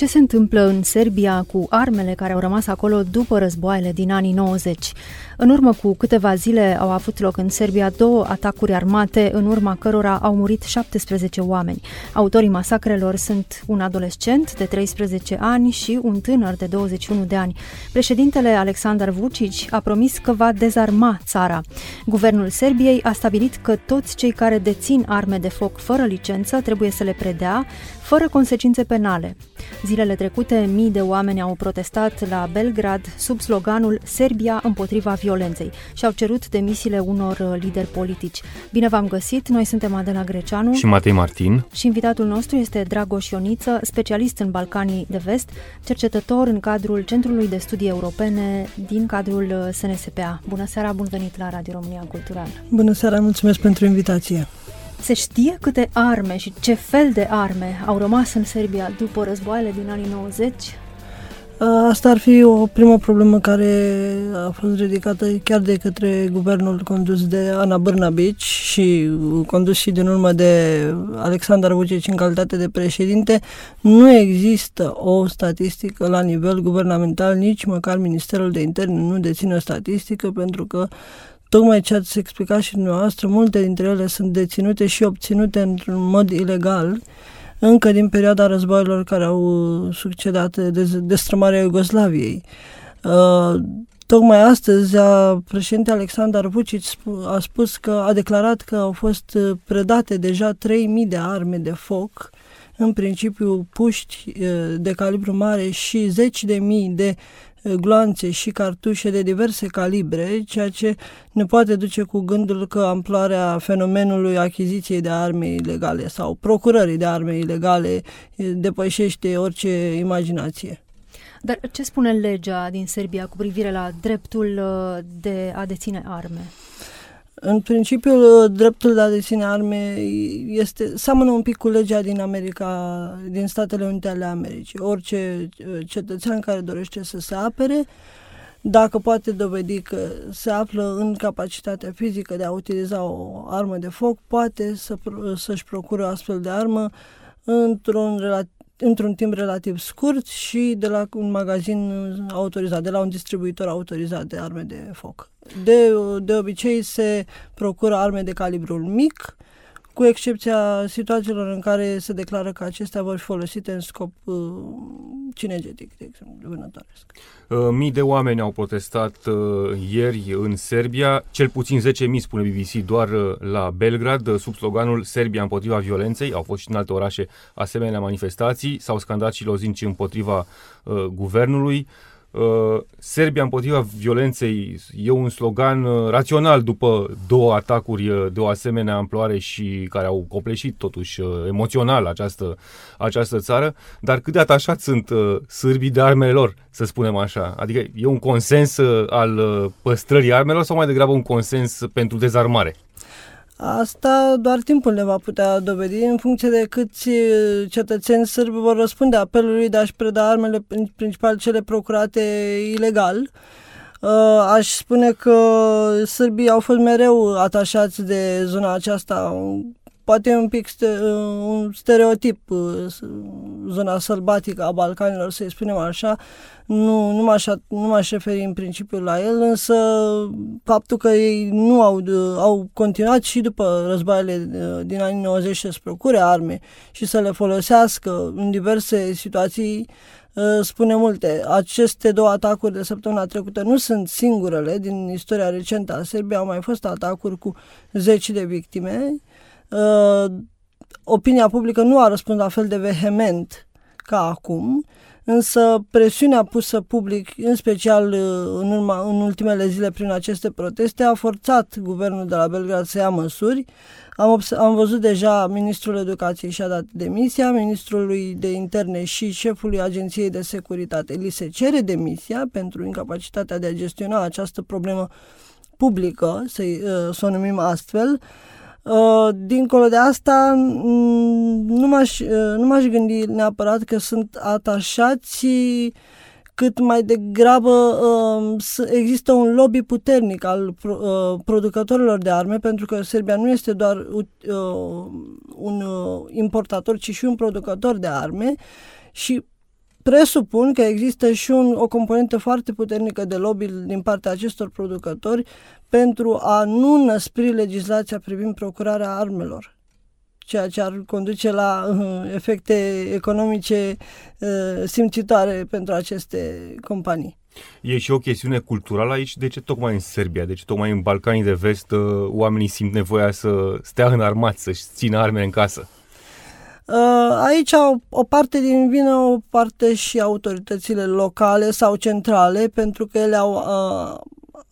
Ce se întâmplă în Serbia cu armele care au rămas acolo după războaiele din anii 90? În urmă cu câteva zile au avut loc în Serbia două atacuri armate, în urma cărora au murit 17 oameni. Autorii masacrelor sunt un adolescent de 13 ani și un tânăr de 21 de ani. Președintele Alexander Vucic a promis că va dezarma țara. Guvernul Serbiei a stabilit că toți cei care dețin arme de foc fără licență trebuie să le predea, fără consecințe penale. Zilele trecute, mii de oameni au protestat la Belgrad sub sloganul Serbia împotriva violenței violenței și au cerut demisiile unor uh, lideri politici. Bine v-am găsit, noi suntem Adela Greceanu și Matei Martin și invitatul nostru este Dragoș Ioniță, specialist în Balcanii de Vest, cercetător în cadrul Centrului de Studii Europene din cadrul uh, SNSPA. Bună seara, bun venit la Radio România Cultural. Bună seara, mulțumesc pentru invitație. Se știe câte arme și ce fel de arme au rămas în Serbia după războaiele din anii 90? Asta ar fi o primă problemă care a fost ridicată chiar de către guvernul condus de Ana Brnabici și condus și din urmă de Alexandar Vucic în calitate de președinte. Nu există o statistică la nivel guvernamental, nici măcar Ministerul de Interne nu deține o statistică pentru că Tocmai ce ați explicat și dumneavoastră, multe dintre ele sunt deținute și obținute într-un mod ilegal încă din perioada războaielor care au uh, succedat destrămarea Iugoslaviei. Uh, tocmai astăzi, președinte Alexandar Vucic a spus că a declarat că au fost uh, predate deja 3000 de arme de foc, în principiu puști de calibru mare și zeci de mii de gloanțe și cartușe de diverse calibre, ceea ce ne poate duce cu gândul că amploarea fenomenului achiziției de arme ilegale sau procurării de arme ilegale depășește orice imaginație. Dar ce spune legea din Serbia cu privire la dreptul uh, de a deține arme? În principiu, dreptul de a deține arme este, seamănă un pic cu legea din America, din Statele Unite ale Americii. Orice uh, cetățean care dorește să se apere, dacă poate dovedi că se află în capacitatea fizică de a utiliza o armă de foc, poate să, să-și procure o astfel de armă într-un relativ într-un timp relativ scurt și de la un magazin autorizat, de la un distribuitor autorizat de arme de foc. De, de obicei se procură arme de calibrul mic, cu excepția situațiilor în care se declară că acestea vor fi folosite în scop uh, cinegetic, de exemplu, vânătoresc. Uh, mii de oameni au protestat uh, ieri în Serbia, cel puțin 10.000, spune BBC, doar uh, la Belgrad, uh, sub sloganul Serbia împotriva violenței. Au fost și în alte orașe asemenea manifestații, s-au scandat și lozinci împotriva uh, guvernului. Uh, Uh, Serbia împotriva violenței e un slogan uh, rațional după două atacuri uh, de o asemenea amploare și care au copleșit totuși emoțional această, această țară, dar cât de atașați sunt sârbii de armele lor, să spunem așa? Adică e un consens al păstrării armelor sau mai degrabă un consens pentru dezarmare? Asta doar timpul ne va putea dovedi în funcție de câți cetățeni sârbi vor răspunde apelului de a-și preda armele, principal cele procurate ilegal. Aș spune că sârbii au fost mereu atașați de zona aceasta poate un pic ste, un stereotip, uh, zona sălbatică a Balcanilor, să-i spunem așa, nu, nu, m-aș, nu m-aș referi în principiu la el, însă faptul că ei nu au, au continuat și după războaiele uh, din anii 90 să procure arme și să le folosească în diverse situații, uh, spune multe. Aceste două atacuri de săptămâna trecută nu sunt singurele din istoria recentă a Serbiei, au mai fost atacuri cu zeci de victime. uh, opinia publică nu a răspuns la fel de vehement ca acum, însă presiunea pusă public, în special uh, în, urma, în ultimele zile prin aceste proteste, a forțat guvernul de la Belgrad să ia măsuri. Am, am văzut deja ministrul educației și-a dat demisia, ministrului de interne și șefului agenției de securitate. Li se cere demisia pentru incapacitatea de a gestiona această problemă publică, să, uh, să o numim astfel, Uh, dincolo de asta, mm, nu m-aș, uh, nu m-aș gândi neapărat că sunt atașați cât mai degrabă uh, există un lobby puternic al uh, producătorilor de arme, pentru că Serbia nu este doar uh, un uh, importator, ci și un producător de arme și presupun că există și un, o componentă foarte puternică de lobby din partea acestor producători pentru a nu năspri legislația privind procurarea armelor ceea ce ar conduce la uh, efecte economice uh, simțitoare pentru aceste companii. E și o chestiune culturală aici. De ce tocmai în Serbia, de ce tocmai în Balcanii de Vest uh, oamenii simt nevoia să stea în armați, să-și țină arme în casă? Uh, aici o, o parte din vină, o parte și autoritățile locale sau centrale, pentru că ele au, uh,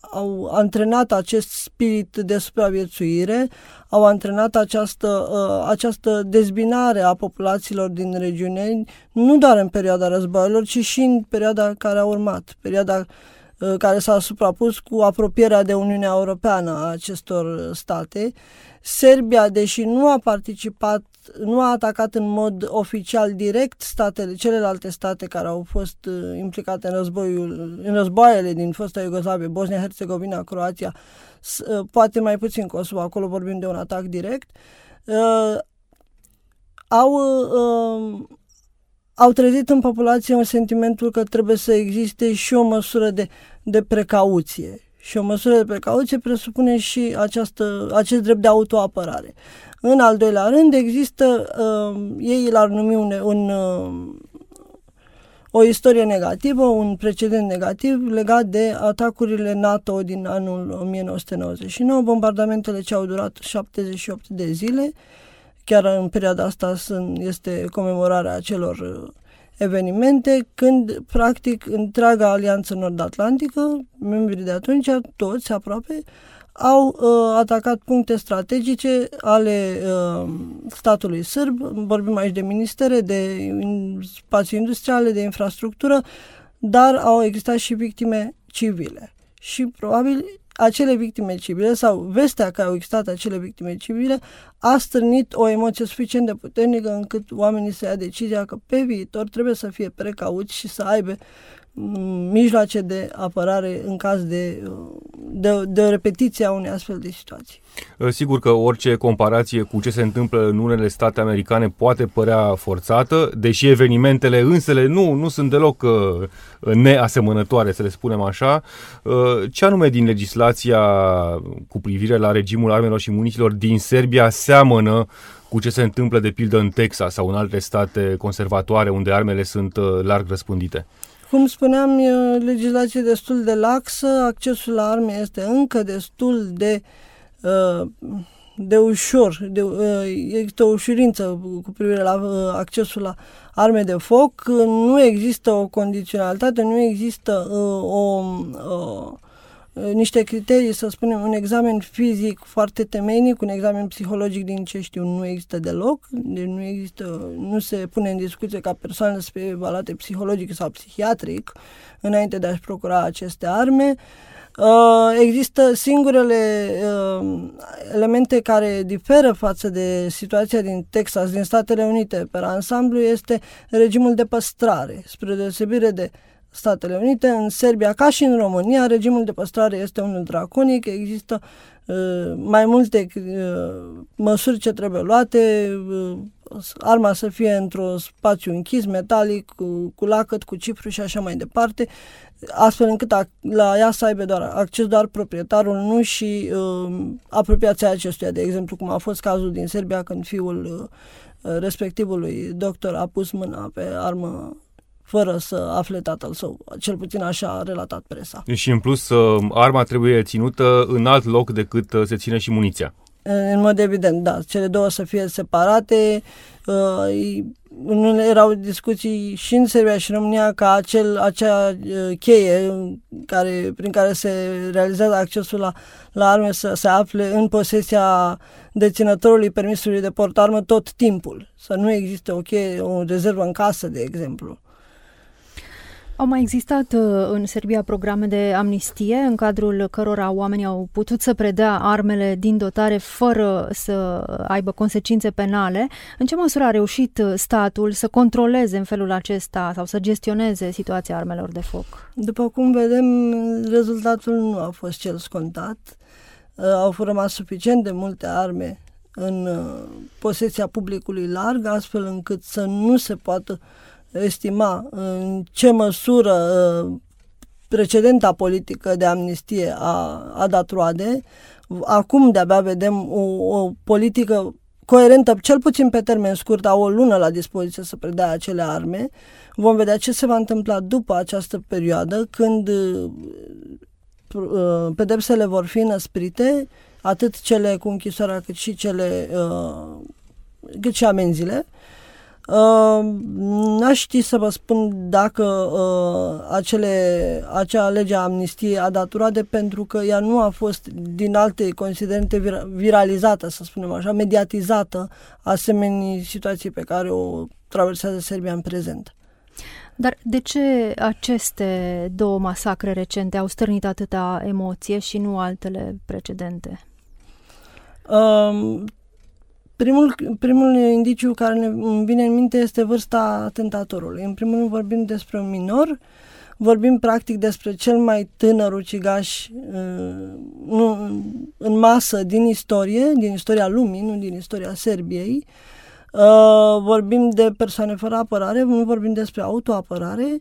au antrenat acest spirit de supraviețuire, au antrenat această, uh, această dezbinare a populațiilor din regiune, nu doar în perioada războiilor, ci și în perioada care a urmat, perioada uh, care s-a suprapus cu apropierea de Uniunea Europeană a acestor state. Serbia, deși nu a participat nu a atacat în mod oficial direct statele, celelalte state care au fost uh, implicate în războiul, în războaiele din fosta Iugoslavie, Bosnia, Herțegovina, Croația, uh, poate mai puțin Kosovo, acolo vorbim de un atac direct, uh, au, uh, au trezit în populație un sentimentul că trebuie să existe și o măsură de, de precauție. Și o măsură de precauție presupune și această, acest drept de autoapărare. În al doilea rând, există, uh, ei l-ar numi un, un, uh, o istorie negativă, un precedent negativ legat de atacurile NATO din anul 1999, bombardamentele ce au durat 78 de zile, chiar în perioada asta sunt, este comemorarea acelor uh, evenimente, când, practic, întreaga Alianță Nord-Atlantică, membrii de atunci, toți aproape, au uh, atacat puncte strategice ale uh, statului sârb, vorbim aici de ministere, de spații industriale, de infrastructură, dar au existat și victime civile. Și probabil acele victime civile sau vestea că au existat acele victime civile a strânit o emoție suficient de puternică încât oamenii să ia decizia că pe viitor trebuie să fie precauți și să aibă mijloace de apărare în caz de, de, de o repetiție a unei astfel de situații. Uh, sigur că orice comparație cu ce se întâmplă în unele state americane poate părea forțată, deși evenimentele însele nu, nu sunt deloc uh, neasemănătoare, să le spunem așa. Uh, ce anume din legislația cu privire la regimul armelor și muniților din Serbia seamănă cu ce se întâmplă de pildă în Texas sau în alte state conservatoare unde armele sunt larg răspândite? Cum spuneam, e legislație destul de laxă, accesul la arme este încă destul de uh, de ușor, de, uh, există o ușurință cu privire la uh, accesul la arme de foc, nu există o condiționalitate, nu există o Uh, niște criterii, să spunem, un examen fizic foarte temeinic, un examen psihologic din ce știu nu există deloc, deci nu există, nu se pune în discuție ca persoană să fie evaluate psihologic sau psihiatric înainte de a-și procura aceste arme. Uh, există singurele uh, elemente care diferă față de situația din Texas, din Statele Unite, pe ansamblu, este regimul de păstrare, spre deosebire de Statele Unite, în Serbia ca și în România, regimul de păstrare este unul draconic, există uh, mai multe uh, măsuri ce trebuie luate, uh, arma să fie într-un spațiu închis, metalic, cu, cu lacăt, cu cifru și așa mai departe, astfel încât a, la ea să aibă doar acces doar proprietarul, nu și uh, apropiația acestuia, de exemplu, cum a fost cazul din Serbia când fiul uh, respectivului doctor a pus mâna pe armă fără să afle tatăl său. Cel puțin așa a relatat presa. Și în plus, uh, arma trebuie ținută în alt loc decât uh, se ține și muniția. În mod evident, da. Cele două să fie separate. Uh, nu erau discuții și în Serbia și în România ca acel, acea cheie care, prin care se realizează accesul la, la arme să se afle în posesia deținătorului permisului de portarmă tot timpul. Să nu existe o cheie, o rezervă în casă, de exemplu. Au mai existat uh, în Serbia programe de amnistie în cadrul cărora oamenii au putut să predea armele din dotare fără să aibă consecințe penale. În ce măsură a reușit statul să controleze în felul acesta sau să gestioneze situația armelor de foc? După cum vedem, rezultatul nu a fost cel scontat. Uh, au fost rămas suficient de multe arme în uh, posesia publicului larg, astfel încât să nu se poată estima în ce măsură uh, precedenta politică de amnistie a, a dat roade. Acum de-abia vedem o, o politică coerentă, cel puțin pe termen scurt, au o lună la dispoziție să predea acele arme. Vom vedea ce se va întâmpla după această perioadă, când uh, pedepsele vor fi năsprite, atât cele cu închisoarea cât și cele uh, cât și amenziile. Uh, n-aș ști să vă spun dacă uh, acele, acea lege a amnistiei a dat roade pentru că ea nu a fost din alte considerente vir- viralizată, să spunem așa, mediatizată, asemenea situații pe care o traversează Serbia în prezent. Dar de ce aceste două masacre recente au stârnit atâta emoție și nu altele precedente? Um, Primul, primul indiciu care ne vine în minte este vârsta atentatorului. În primul rând vorbim despre un minor, vorbim practic despre cel mai tânăr ucigaș uh, nu, în masă din istorie, din istoria lumii, nu din istoria Serbiei. Uh, vorbim de persoane fără apărare, nu vorbim despre autoapărare,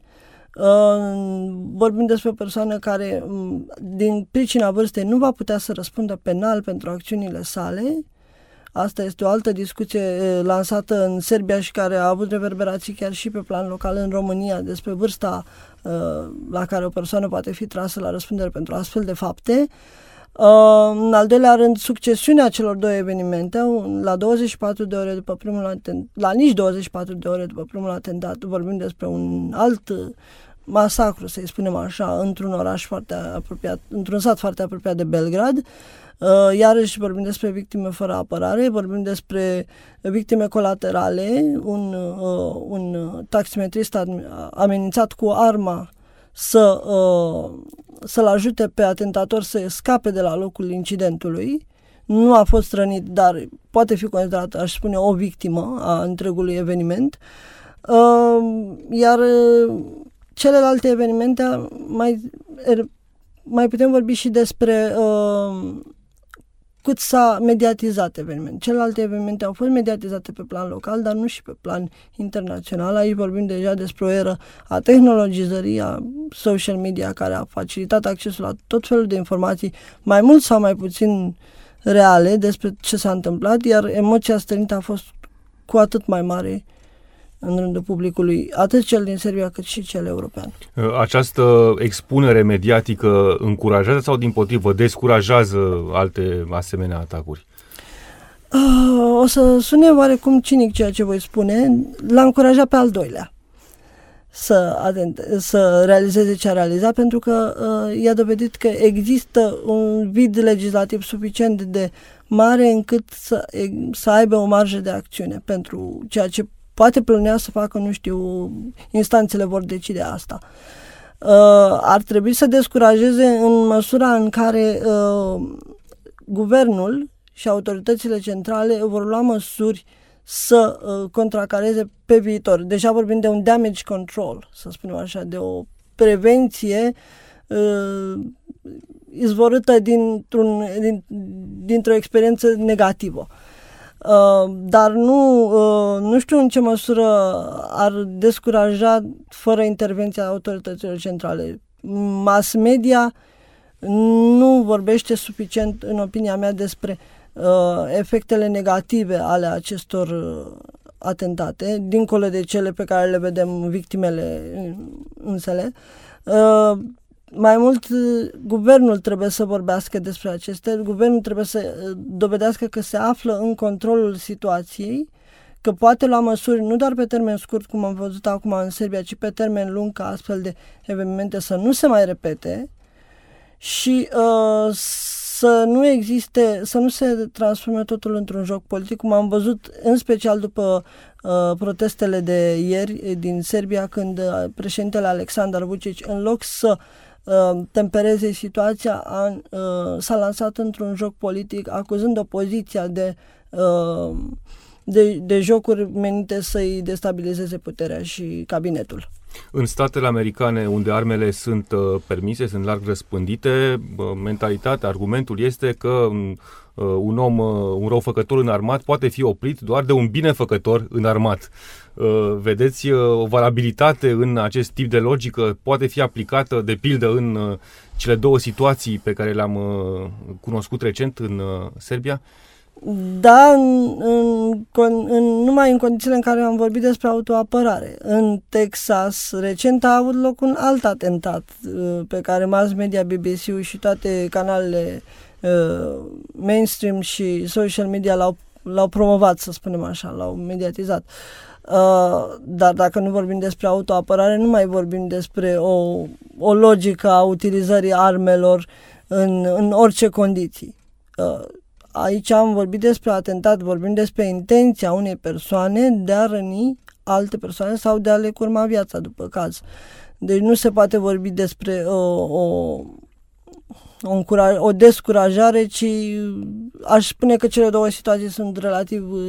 uh, vorbim despre o persoană care, din pricina vârstei, nu va putea să răspundă penal pentru acțiunile sale, Asta este o altă discuție lansată în Serbia și care a avut reverberații chiar și pe plan local în România despre vârsta la care o persoană poate fi trasă la răspundere pentru astfel de fapte. în al doilea rând, succesiunea celor două evenimente, la 24 de ore după primul atentat, la nici 24 de ore după primul atentat, vorbim despre un alt masacru, să-i spunem așa, într-un oraș foarte apropiat, într-un sat foarte apropiat de Belgrad. Uh, iarăși vorbim despre victime fără apărare, vorbim despre victime colaterale, un, uh, un taximetrist amenințat cu arma să, uh, să-l ajute pe atentator să scape de la locul incidentului. Nu a fost rănit, dar poate fi considerat, aș spune, o victimă a întregului eveniment. Iar celelalte evenimente mai, er, mai putem vorbi și despre uh, cât s-a mediatizat evenimentul. Celelalte evenimente au fost mediatizate pe plan local, dar nu și pe plan internațional. Aici vorbim deja despre o eră a tehnologizării, a social media, care a facilitat accesul la tot felul de informații, mai mult sau mai puțin reale despre ce s-a întâmplat, iar emoția stănită a fost cu atât mai mare în rândul publicului, atât cel din Serbia cât și cel european. Această expunere mediatică încurajează sau din potrivă descurajează alte asemenea atacuri? Uh, o să sune oarecum cinic ceea ce voi spune, l-a încurajat pe al doilea să, atent, să realizeze ce a realizat, pentru că uh, i-a dovedit că există un vid legislativ suficient de mare încât să, să aibă o marjă de acțiune pentru ceea ce Poate plănea să facă, nu știu, instanțele vor decide asta. Uh, ar trebui să descurajeze în măsura în care uh, guvernul și autoritățile centrale vor lua măsuri să uh, contracareze pe viitor. Deja vorbim de un damage control, să spunem așa, de o prevenție uh, izvorâtă dintr-un, din, dintr-o experiență negativă. Uh, Uh, dar nu, uh, nu știu în ce măsură ar descuraja fără intervenția autorităților centrale. Mass media nu vorbește suficient, în opinia mea, despre uh, efectele negative ale acestor uh, atentate, dincolo de cele pe care le vedem victimele însele. Uh, mai mult, guvernul trebuie să vorbească despre acestea, guvernul trebuie să uh, dovedească că se află în controlul situației, că poate lua măsuri nu doar pe termen scurt, cum am văzut acum în Serbia, ci pe termen lung ca astfel de evenimente să nu se mai repete și uh, să nu existe, să nu se transforme totul într-un joc politic, cum am văzut în special după uh, protestele de ieri din Serbia, când uh, președintele Alexandar Vucic, în loc să uh, tempereze situația, a, uh, s-a lansat într-un joc politic, acuzând opoziția de uh, de, de jocuri menite să-i destabilizeze puterea și cabinetul. În statele americane, unde armele sunt uh, permise, sunt larg răspândite, uh, mentalitatea, argumentul este că uh, un om, uh, un răufăcător înarmat poate fi oprit doar de un binefăcător înarmat. Uh, vedeți uh, o valabilitate în acest tip de logică? Poate fi aplicată, de pildă, în uh, cele două situații pe care le-am uh, cunoscut recent în uh, Serbia? Da, în, în, în, numai în condițiile în care am vorbit despre autoapărare. În Texas, recent a avut loc un alt atentat uh, pe care mass media, BBC-ul și toate canalele uh, mainstream și social media l-au, l-au promovat, să spunem așa, l-au mediatizat. Uh, dar dacă nu vorbim despre autoapărare, nu mai vorbim despre o, o logică a utilizării armelor în, în orice condiții. Uh, Aici am vorbit despre atentat, vorbim despre intenția unei persoane de a răni alte persoane sau de a le curma viața după caz. Deci nu se poate vorbi despre o, o, o, încuraj, o descurajare, ci aș spune că cele două situații sunt relativ uh,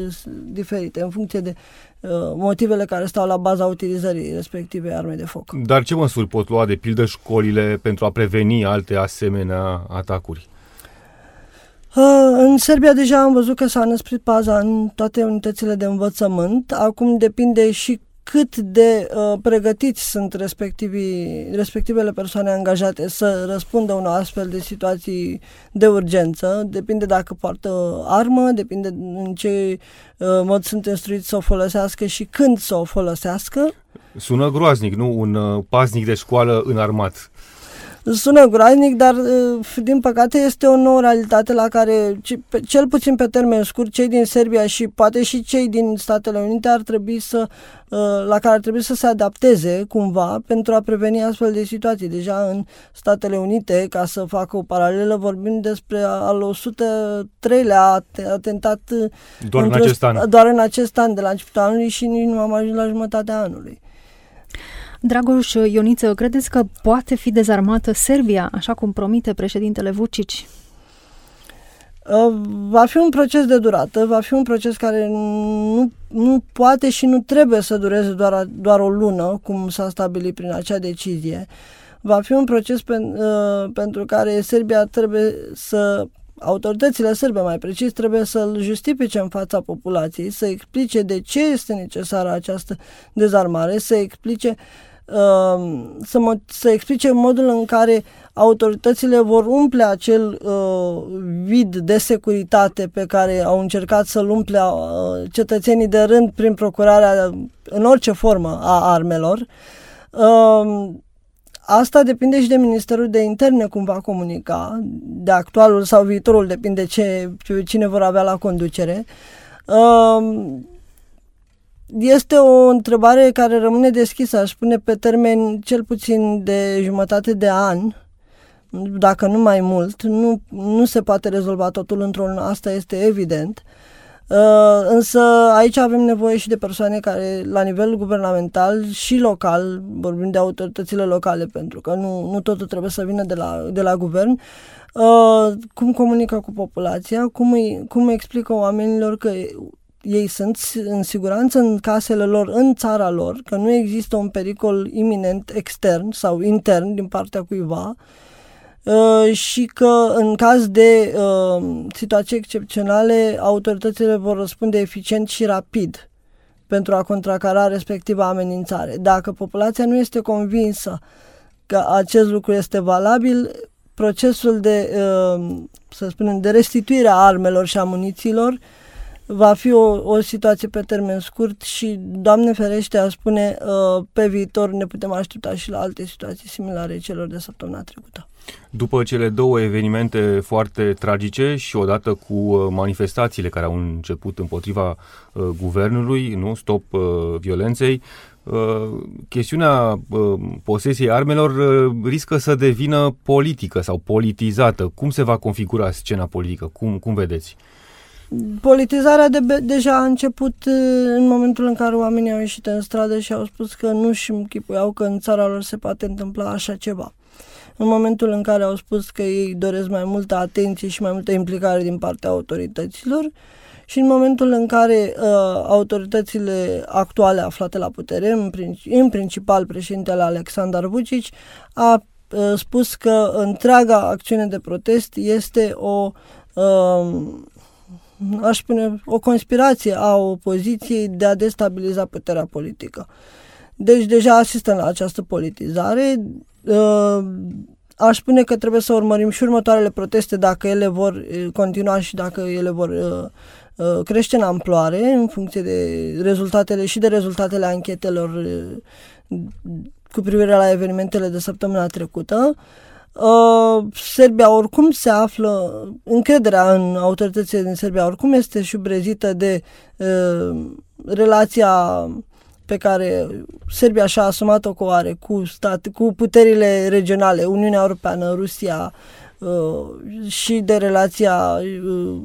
diferite în funcție de uh, motivele care stau la baza utilizării respective arme de foc. Dar ce măsuri pot lua de pildă școlile pentru a preveni alte asemenea atacuri? În Serbia deja am văzut că s-a năsprit paza în toate unitățile de învățământ. Acum depinde și cât de uh, pregătiți sunt respectivii, respectivele persoane angajate să răspundă unor astfel de situații de urgență. Depinde dacă poartă armă, depinde în ce uh, mod sunt instruiți să o folosească și când să o folosească. Sună groaznic, nu? Un uh, paznic de școală înarmat sună groaznic, dar uh, din păcate este o nouă realitate la care, cel puțin pe termen scurt, cei din Serbia și poate și cei din Statele Unite ar trebui să, uh, la care ar trebui să se adapteze cumva pentru a preveni astfel de situații. Deja în Statele Unite, ca să facă o paralelă, vorbim despre al 103-lea atentat uh, doar în acest an. Doar în acest an, de la începutul anului și nici nu am ajuns la jumătatea anului. Dragoș Ioniță, credeți că poate fi dezarmată Serbia, așa cum promite președintele Vucic? Uh, va fi un proces de durată, va fi un proces care nu, nu poate și nu trebuie să dureze doar, doar o lună, cum s-a stabilit prin acea decizie. Va fi un proces pe, uh, pentru care Serbia trebuie să autoritățile sârbe, mai precis, trebuie să-l justifice în fața populației, să explice de ce este necesară această dezarmare, să explice uh, să, mă, să explice modul în care autoritățile vor umple acel uh, vid de securitate pe care au încercat să-l umple uh, cetățenii de rând prin procurarea în orice formă a armelor. Uh, Asta depinde și de Ministerul de Interne cum va comunica, de actualul sau viitorul, depinde ce, cine vor avea la conducere. Um, este o întrebare care rămâne deschisă, aș spune, pe termen cel puțin de jumătate de an, dacă nu mai mult. Nu, nu se poate rezolva totul într-un asta este evident. Uh, Uh, însă aici avem nevoie și de persoane care, la nivel guvernamental și local, vorbim de autoritățile locale, pentru că nu, nu totul trebuie să vină de la, de la guvern, uh, cum comunică cu populația, cum, îi, cum explică oamenilor că ei sunt în siguranță în casele lor, în țara lor, că nu există un pericol iminent extern sau intern din partea cuiva, uh, Uh, și că în caz de uh, situații excepționale autoritățile vor răspunde eficient și rapid pentru a contracara respectiva amenințare. Dacă populația nu este convinsă că acest lucru este valabil, procesul de, uh, să spunem, de restituire a armelor și a munițiilor va fi o, o situație pe termen scurt și, Doamne ferește, a spune, uh, pe viitor ne putem aștepta și la alte situații similare celor de săptămâna trecută. După cele două evenimente foarte tragice și odată cu uh, manifestațiile care au început împotriva uh, guvernului, nu, stop uh, violenței, Uh, chestiunea uh, posesiei armelor uh, riscă să devină politică sau politizată. Cum se va configura scena politică? Cum, cum vedeți? Politizarea de, deja a început în momentul în care oamenii au ieșit în stradă și au spus că nu și închipuiau că în țara lor se poate întâmpla așa ceva. În momentul în care au spus că ei doresc mai multă atenție și mai multă implicare din partea autorităților, uh, și în momentul în care uh, autoritățile actuale aflate la putere, în, în principal președintele Alexander Vucic, a uh, spus că întreaga acțiune de protest este o uh, aș spune, o conspirație a opoziției de a destabiliza puterea politică. Deci deja asistăm la această politizare. Uh, aș spune că trebuie să urmărim și următoarele proteste dacă ele vor uh, continua și dacă ele vor uh, Uh, crește în amploare în funcție de rezultatele și de rezultatele anchetelor uh, cu privire la evenimentele de săptămâna trecută. Uh, Serbia oricum se află, încrederea în autoritățile din Serbia oricum este șubrezită de uh, relația pe care Serbia și-a asumat-o cu are cu, stat, cu puterile regionale, Uniunea Europeană, Rusia, Uh, și de relația uh,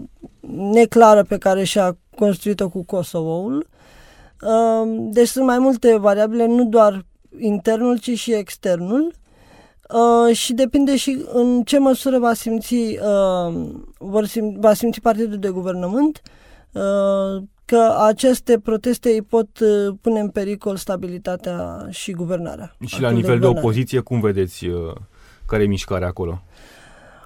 neclară pe care și-a construit-o cu Kosovo-ul. Uh, deci sunt mai multe variabile, nu doar internul, ci și externul. Uh, și depinde și în ce măsură va simți, uh, vor sim- va simți partidul de guvernământ uh, că aceste proteste îi pot uh, pune în pericol stabilitatea și guvernarea. Și la nivel de, de opoziție, cum vedeți uh, care e mișcarea acolo?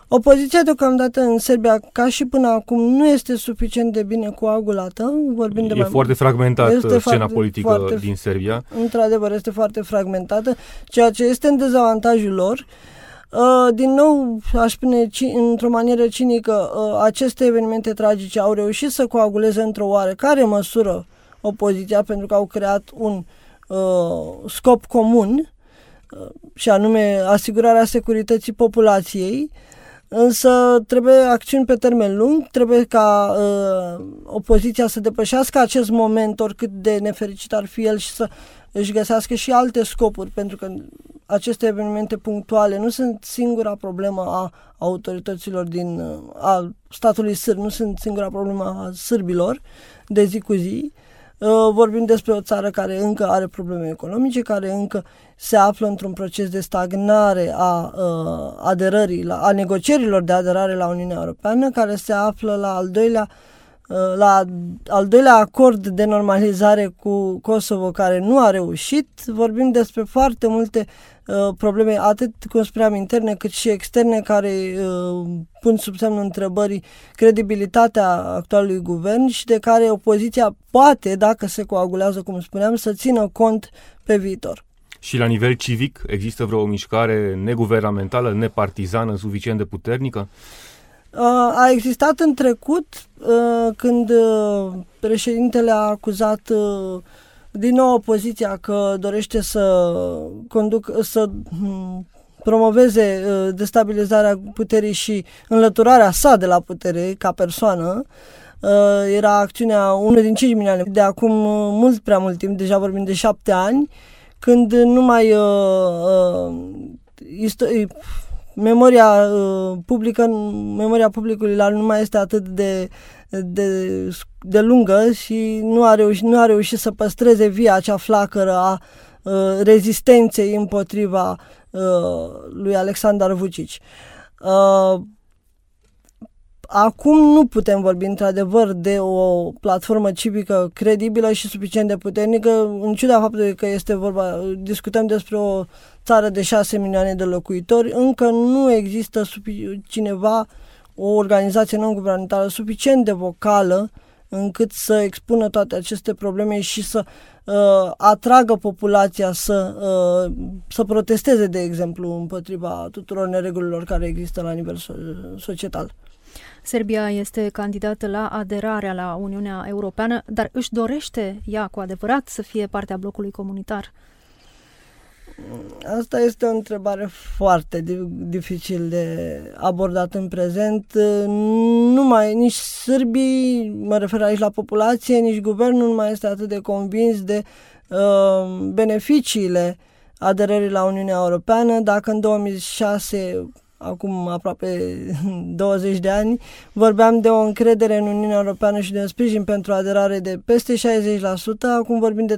Opoziția deocamdată în Serbia, ca și până acum, nu este suficient de bine coagulată. Vorbim e de mai foarte fragmentată este scena foarte, politică foarte, din Serbia. Într-adevăr, este foarte fragmentată, ceea ce este în dezavantajul lor. Uh, din nou, aș spune într-o manieră cinică, uh, aceste evenimente tragice au reușit să coaguleze într-o oarecare măsură opoziția pentru că au creat un uh, scop comun uh, și anume asigurarea securității populației uh, Însă trebuie acțiuni pe termen lung, trebuie ca uh, opoziția să depășească acest moment, oricât de nefericit ar fi el, și să își găsească și alte scopuri, pentru că aceste evenimente punctuale nu sunt singura problemă a autorităților din uh, a statului sârb, nu sunt singura problemă a sârbilor de zi cu zi. Uh, vorbim despre o țară care încă are probleme economice, care încă se află într-un proces de stagnare a uh, aderării, la, a negocierilor de aderare la Uniunea Europeană, care se află la al doilea uh, la al doilea acord de normalizare cu Kosovo care nu a reușit. Vorbim despre foarte multe uh, probleme, atât, cum spuneam, interne cât și externe, care uh, pun sub semnul întrebării credibilitatea actualului guvern și de care opoziția poate, dacă se coagulează, cum spuneam, să țină cont pe viitor. Și la nivel civic există vreo mișcare neguvernamentală, nepartizană, suficient de puternică? Uh, a existat în trecut uh, când uh, președintele a acuzat din nou opoziția că dorește să conduc, să hmm, promoveze destabilizarea puterii și înlăturarea sa de la putere ca persoană. Era acțiunea unul din 5 milioane de acum mult prea mult timp, deja vorbim de șapte ani, când nu mai uh, uh, memoria uh, publică, memoria publicului la nu mai este atât de, de, de lungă și nu a, reușit, nu a reușit să păstreze via acea flacără a uh, rezistenței împotriva uh, lui Alexander Vucic. Uh, Acum nu putem vorbi într-adevăr de o platformă civică credibilă și suficient de puternică, în ciuda faptului că este vorba, discutăm despre o țară de 6 milioane de locuitori, încă nu există cineva, o organizație non-guvernamentală suficient de vocală încât să expună toate aceste probleme și să uh, atragă populația să, uh, să protesteze, de exemplu, împotriva tuturor neregulilor care există la nivel so- societal. Serbia este candidată la aderarea la Uniunea Europeană, dar își dorește ea cu adevărat să fie partea blocului comunitar? Asta este o întrebare foarte dificil de abordat în prezent. Nu mai, nici sârbii, mă refer aici la populație, nici guvernul nu mai este atât de convins de uh, beneficiile aderării la Uniunea Europeană, dacă în 2006 acum aproape 20 de ani, vorbeam de o încredere în Uniunea Europeană și de un sprijin pentru aderare de peste 60%, acum vorbim de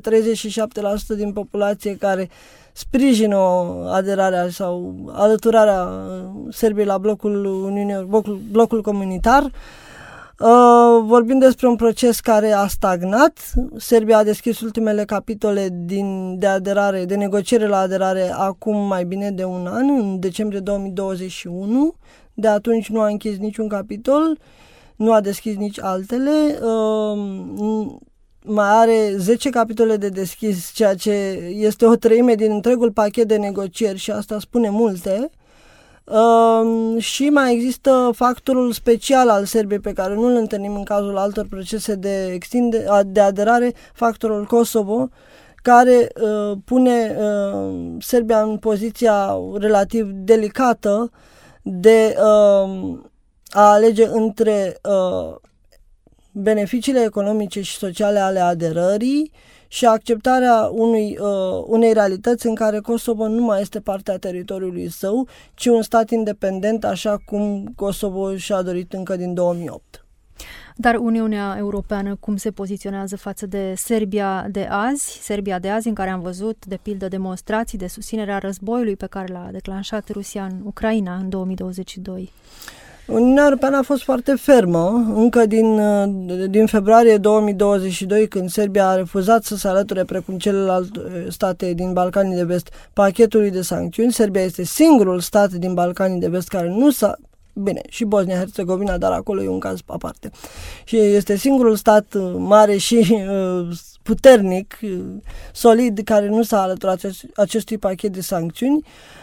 37% din populație care sprijină o aderare sau alăturarea Serbiei la blocul, Uniunii, blocul, blocul comunitar. Uh, Uh, vorbim despre un proces care a stagnat. Serbia a deschis ultimele capitole din, de aderare, de negociere la aderare acum mai bine de un an, în decembrie 2021. De atunci nu a închis niciun capitol, nu a deschis nici altele. Uh, mai are 10 capitole de deschis, ceea ce este o treime din întregul pachet de negocieri și asta spune multe. Uh, și mai există factorul special al Serbiei pe care nu-l întâlnim în cazul altor procese de, extinde, de aderare, factorul Kosovo, care uh, pune uh, Serbia în poziția relativ delicată de uh, a alege între uh, beneficiile economice și sociale ale aderării și acceptarea unui, uh, unei realități în care Kosovo nu mai este parte a teritoriului său, ci un stat independent, așa cum Kosovo și-a dorit încă din 2008. Dar Uniunea Europeană cum se poziționează față de Serbia de azi? Serbia de azi în care am văzut, de pildă, demonstrații de susținere a războiului pe care l-a declanșat Rusia în Ucraina în 2022. Uniunea Europeană a fost foarte fermă, încă din, uh, din februarie 2022, când Serbia a refuzat să se alăture, precum celelalte uh, state din Balcanii de Vest, pachetului de sancțiuni. Serbia este singurul stat din Balcanii de Vest care nu s-a Bine, și Bosnia-Herzegovina, dar acolo e un caz aparte. Și este singurul stat uh, mare și puternic, solid, care nu s-a alăturat acestui pachet de sancțiuni. Uh, Uh,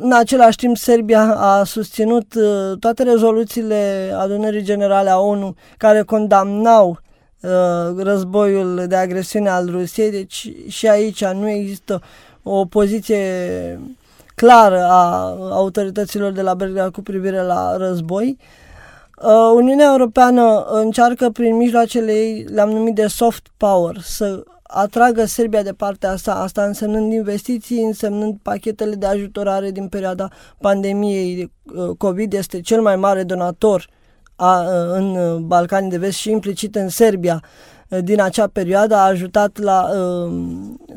în același timp, Serbia a susținut uh, toate rezoluțiile adunării generale a ONU care condamnau uh, războiul de agresiune al Rusiei, deci și aici nu există o poziție clară a autorităților de la Belgrad cu privire la război. Uniunea Europeană încearcă prin mijloacele ei, le-am numit de soft power, să atragă Serbia de partea asta, asta însemnând investiții, însemnând pachetele de ajutorare din perioada pandemiei uh, COVID, este cel mai mare donator a, uh, în Balcanii de Vest și implicit în Serbia. Uh, din acea perioadă, a ajutat la uh,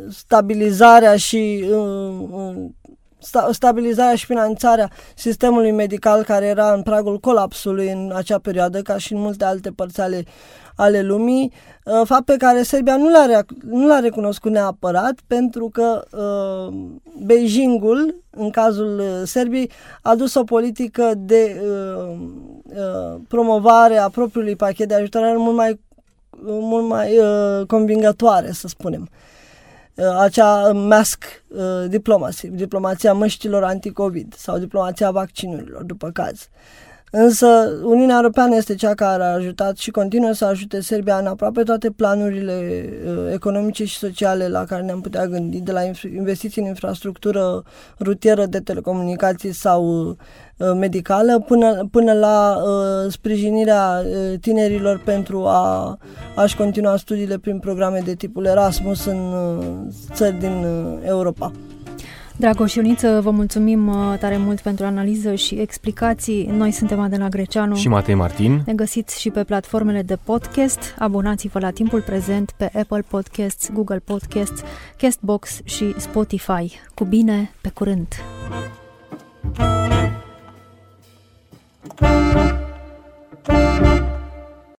stabilizarea și uh, stabilizarea și finanțarea sistemului medical care era în pragul colapsului în acea perioadă, ca și în multe alte părți ale, ale lumii, uh, fapt pe care Serbia nu l-a, nu l-a recunoscut neapărat, pentru că uh, Beijingul, în cazul uh, Serbiei, a dus o politică de uh, uh, promovare a propriului pachet de ajutorare mult mai, mult mai uh, convingătoare, să spunem. Uh, Uh, acea mask uh, diplomacy, diplomația măștilor anticovid sau diplomația vaccinurilor, după caz. Însă Uniunea Europeană este cea care a ajutat și continuă să ajute Serbia în aproape toate planurile uh, economice și sociale la care ne-am putea gândi, de la investiții în infrastructură rutieră de telecomunicații sau uh, medicală, până, până la uh, sprijinirea uh, tinerilor pentru a, a-și continua studiile prin programe de tipul Erasmus în uh, țări din uh, Europa. Dragoș Ioniță, vă mulțumim uh, tare mult pentru analiză și explicații. Noi suntem Adela Greceanu și Matei Martin. Ne găsiți și pe platformele de podcast. Abonați-vă la timpul prezent pe Apple Podcasts, Google Podcasts, Castbox și Spotify. Cu bine, pe curând!